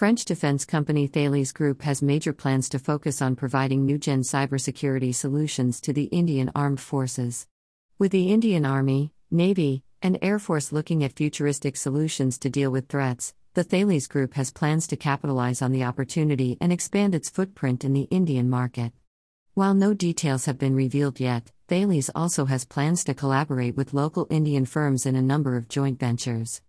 French defense company Thales Group has major plans to focus on providing new gen cybersecurity solutions to the Indian Armed Forces. With the Indian Army, Navy, and Air Force looking at futuristic solutions to deal with threats, the Thales Group has plans to capitalize on the opportunity and expand its footprint in the Indian market. While no details have been revealed yet, Thales also has plans to collaborate with local Indian firms in a number of joint ventures.